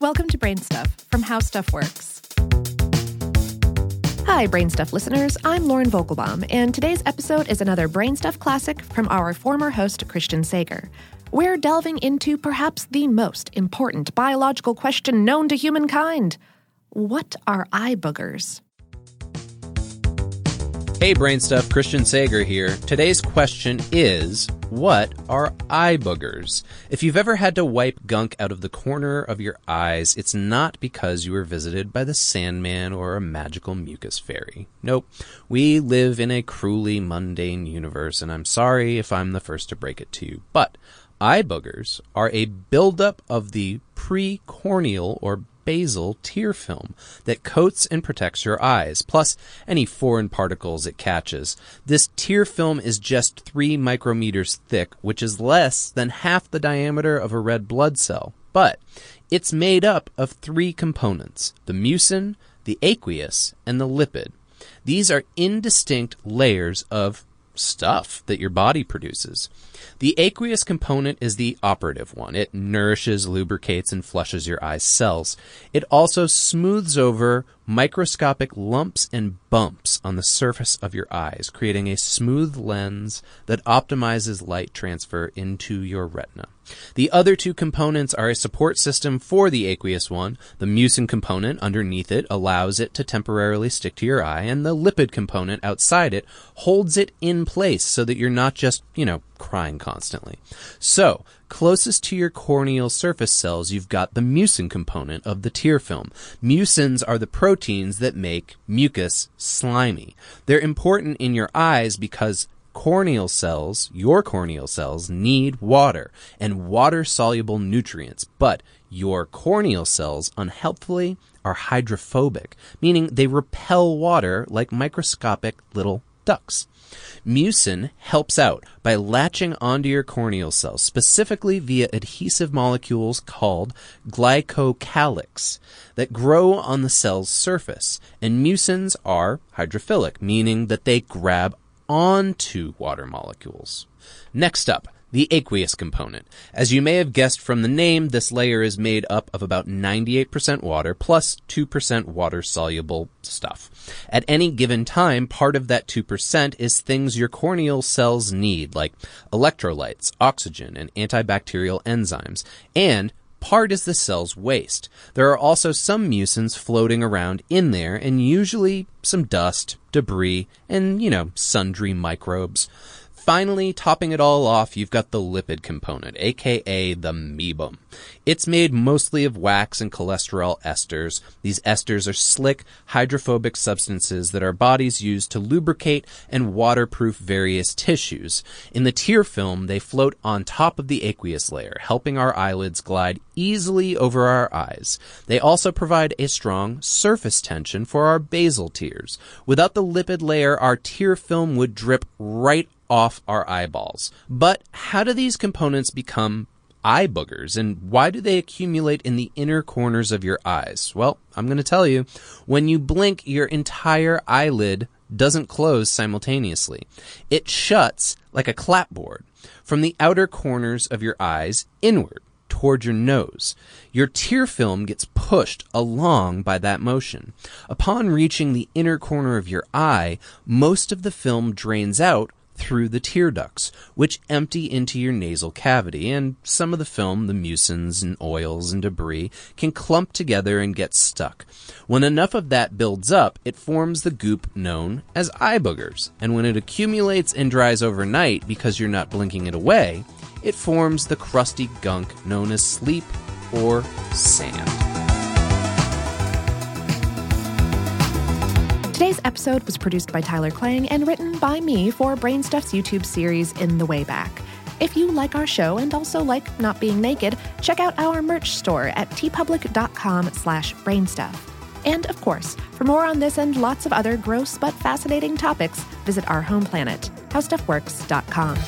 Welcome to Brain Stuff from How Stuff Works. Hi, Brain Stuff listeners. I'm Lauren Vogelbaum, and today's episode is another Brain Stuff classic from our former host, Christian Sager. We're delving into perhaps the most important biological question known to humankind What are eye boogers? Hey, Brain Stuff, Christian Sager here. Today's question is What are eye boogers? If you've ever had to wipe gunk out of the corner of your eyes, it's not because you were visited by the Sandman or a magical mucus fairy. Nope. We live in a cruelly mundane universe, and I'm sorry if I'm the first to break it to you. But eye boogers are a buildup of the precorneal or basal tear film that coats and protects your eyes, plus any foreign particles it catches. This tear film is just 3 micrometers thick, which is less than half the diameter of a red blood cell. But it's made up of three components the mucin, the aqueous, and the lipid. These are indistinct layers of stuff that your body produces. The aqueous component is the operative one. It nourishes, lubricates, and flushes your eye's cells. It also smooths over microscopic lumps and bumps on the surface of your eyes, creating a smooth lens that optimizes light transfer into your retina. The other two components are a support system for the aqueous one. The mucin component underneath it allows it to temporarily stick to your eye, and the lipid component outside it holds it in place so that you're not just, you know, crying constantly. So, closest to your corneal surface cells, you've got the mucin component of the tear film. Mucins are the proteins that make mucus slimy. They're important in your eyes because corneal cells, your corneal cells, need water and water soluble nutrients, but your corneal cells, unhelpfully, are hydrophobic, meaning they repel water like microscopic little ducks. Mucin helps out by latching onto your corneal cells, specifically via adhesive molecules called glycocalyx that grow on the cell's surface. And mucins are hydrophilic, meaning that they grab onto water molecules. Next up, the aqueous component. As you may have guessed from the name, this layer is made up of about 98% water plus 2% water soluble stuff. At any given time, part of that 2% is things your corneal cells need, like electrolytes, oxygen, and antibacterial enzymes, and part is the cell's waste. There are also some mucins floating around in there, and usually some dust, debris, and, you know, sundry microbes. Finally, topping it all off, you've got the lipid component, aka the meibum. It's made mostly of wax and cholesterol esters. These esters are slick, hydrophobic substances that our bodies use to lubricate and waterproof various tissues. In the tear film, they float on top of the aqueous layer, helping our eyelids glide easily over our eyes. They also provide a strong surface tension for our basal tears. Without the lipid layer, our tear film would drip right off our eyeballs. But how do these components become eye boogers and why do they accumulate in the inner corners of your eyes? Well, I'm going to tell you. When you blink, your entire eyelid doesn't close simultaneously. It shuts like a clapboard from the outer corners of your eyes inward toward your nose. Your tear film gets pushed along by that motion. Upon reaching the inner corner of your eye, most of the film drains out through the tear ducts, which empty into your nasal cavity, and some of the film, the mucins and oils and debris, can clump together and get stuck. When enough of that builds up, it forms the goop known as eye boogers, and when it accumulates and dries overnight because you're not blinking it away, it forms the crusty gunk known as sleep or sand. Today's episode was produced by Tyler Klang and written by me for Brainstuff's YouTube series In the Way Back. If you like our show and also like not being naked, check out our merch store at teepublic.com slash brainstuff. And of course, for more on this and lots of other gross but fascinating topics, visit our home planet, howstuffworks.com.